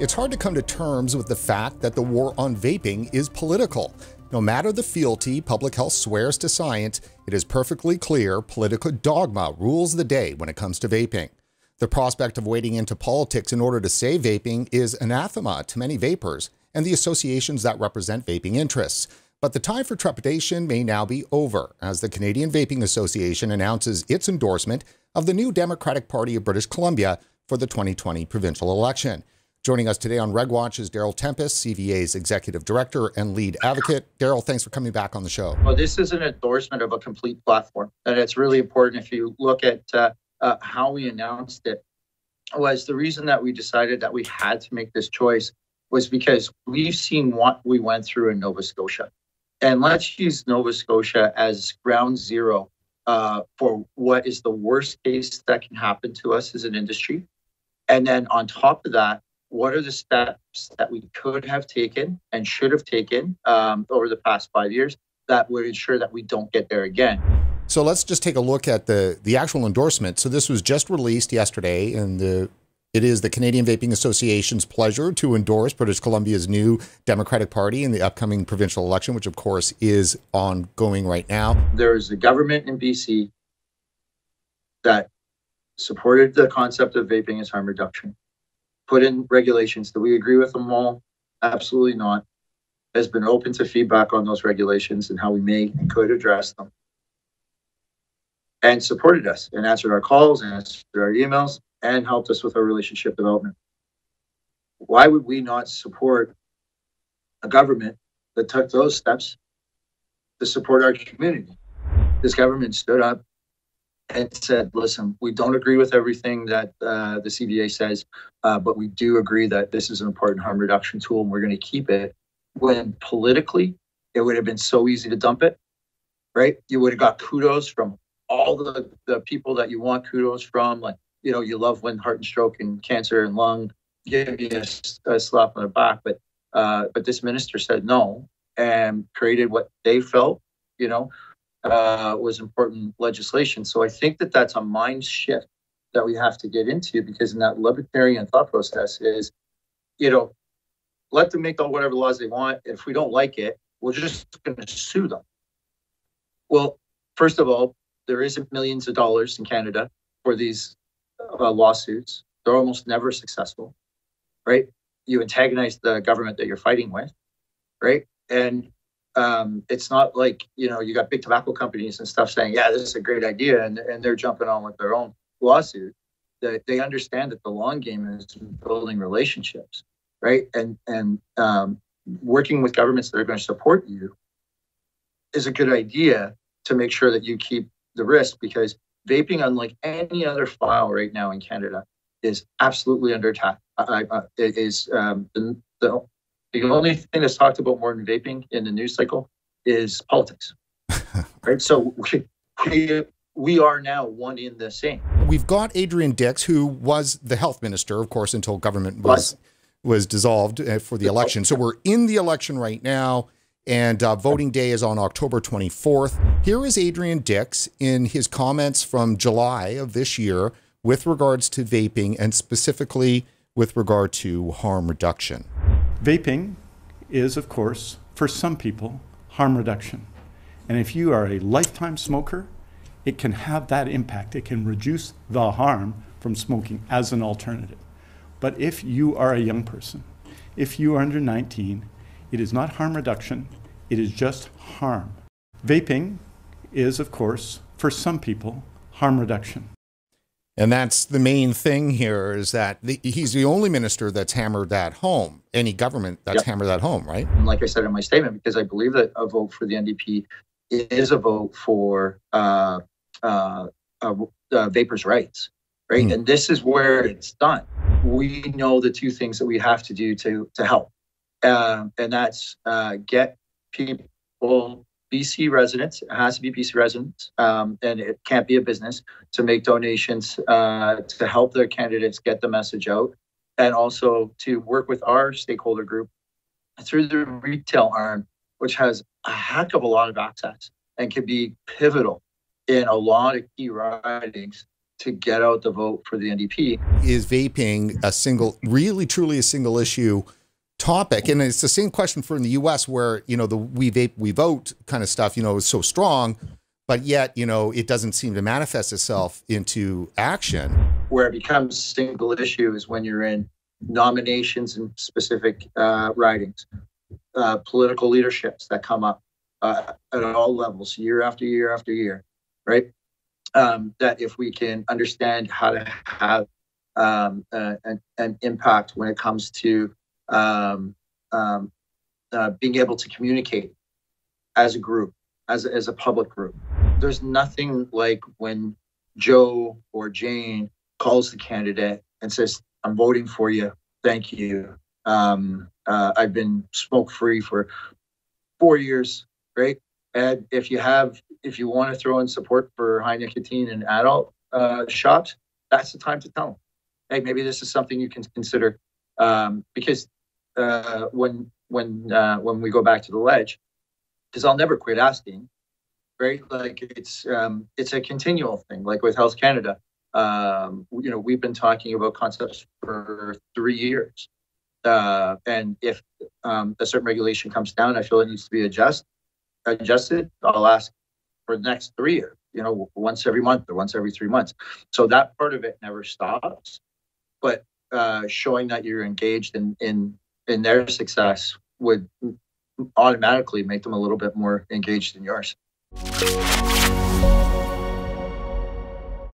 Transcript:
It's hard to come to terms with the fact that the war on vaping is political. No matter the fealty public health swears to science, it is perfectly clear political dogma rules the day when it comes to vaping. The prospect of wading into politics in order to save vaping is anathema to many vapers and the associations that represent vaping interests. But the time for trepidation may now be over as the Canadian Vaping Association announces its endorsement of the new Democratic Party of British Columbia for the 2020 provincial election. Joining us today on RegWatch is Daryl Tempest, CVA's executive director and lead advocate. Daryl, thanks for coming back on the show. Well, this is an endorsement of a complete platform, and it's really important. If you look at uh, uh, how we announced it, was the reason that we decided that we had to make this choice was because we've seen what we went through in Nova Scotia, and let's use Nova Scotia as ground zero uh, for what is the worst case that can happen to us as an industry. And then on top of that, what are the steps that we could have taken and should have taken um, over the past five years that would ensure that we don't get there again. So let's just take a look at the the actual endorsement. So this was just released yesterday, and the it is the Canadian Vaping Association's pleasure to endorse British Columbia's new Democratic Party in the upcoming provincial election, which of course is ongoing right now. There is a government in BC that supported the concept of vaping as harm reduction put in regulations. Do we agree with them all? Absolutely not. Has been open to feedback on those regulations and how we may and could address them. And supported us and answered our calls and answered our emails and helped us with our relationship development. Why would we not support a government that took those steps to support our community? This government stood up and said, listen, we don't agree with everything that uh, the CVA says, uh, but we do agree that this is an important harm reduction tool and we're going to keep it. When politically, it would have been so easy to dump it, right? You would have got kudos from all the, the people that you want kudos from. Like, you know, you love when heart and stroke and cancer and lung give you a, a slap on the back, but uh, but this minister said no and created what they felt, you know, uh, was important legislation. So I think that that's a mind shift that we have to get into because in that libertarian thought process is, you know, let them make all whatever laws they want. If we don't like it, we're just going to sue them. Well, first of all, there isn't millions of dollars in Canada for these uh, lawsuits. They're almost never successful, right? You antagonize the government that you're fighting with, right? And um, it's not like you know you got big tobacco companies and stuff saying yeah this is a great idea and, and they're jumping on with their own lawsuit. They, they understand that the long game is building relationships right? And and um, working with governments that are going to support you is a good idea to make sure that you keep the risk because vaping unlike any other file right now in canada is absolutely under attack. I, I, it is um, the, the the only thing that's talked about more than vaping in the news cycle is politics. right. So we, we are now one in the same. We've got Adrian Dix, who was the health minister, of course, until government was was dissolved uh, for the election. So we're in the election right now, and uh, voting day is on October 24th. Here is Adrian Dix in his comments from July of this year with regards to vaping and specifically with regard to harm reduction. Vaping is, of course, for some people, harm reduction. And if you are a lifetime smoker, it can have that impact. It can reduce the harm from smoking as an alternative. But if you are a young person, if you are under 19, it is not harm reduction, it is just harm. Vaping is, of course, for some people, harm reduction. And that's the main thing here is that the, he's the only minister that's hammered that home. Any government that's yep. hammered that home, right? And like I said in my statement, because I believe that a vote for the NDP is a vote for uh, uh, uh, uh vapers' rights, right? Mm. And this is where it's done. We know the two things that we have to do to to help, um, and that's uh, get people BC residents, it has to be BC residents, um, and it can't be a business to make donations uh, to help their candidates get the message out, and also to work with our stakeholder group through the retail arm, which has a heck of a lot of access and can be pivotal in a lot of key ridings to get out the vote for the NDP. Is vaping a single, really truly a single issue topic? And it's the same question for in the US where, you know, the we vape, we vote kind of stuff, you know, is so strong, but yet, you know, it doesn't seem to manifest itself into action. Where it becomes a single issue is when you're in nominations and specific uh, ridings, uh, political leaderships that come up uh, at all levels, year after year after year, right? um, that if we can understand how to have um, an, an, impact when it comes to um, um, uh, being able to communicate as a group, as as a public group. There's nothing like when Joe or Jane calls the candidate and says, I'm voting for you. Thank you. Um, uh, I've been smoke free for four years, right? And if you have if you want to throw in support for high nicotine in adult uh, shops, that's the time to tell them, hey, maybe this is something you can consider. Um, because uh, when when uh, when we go back to the ledge, because I'll never quit asking, right? Like it's um, it's a continual thing. Like with Health Canada, um, you know, we've been talking about concepts for three years, uh, and if um, a certain regulation comes down, I feel it needs to be adjusted. Adjusted, I'll ask for the next three years, you know, once every month or once every three months. So that part of it never stops. But uh, showing that you're engaged in in in their success would automatically make them a little bit more engaged in yours.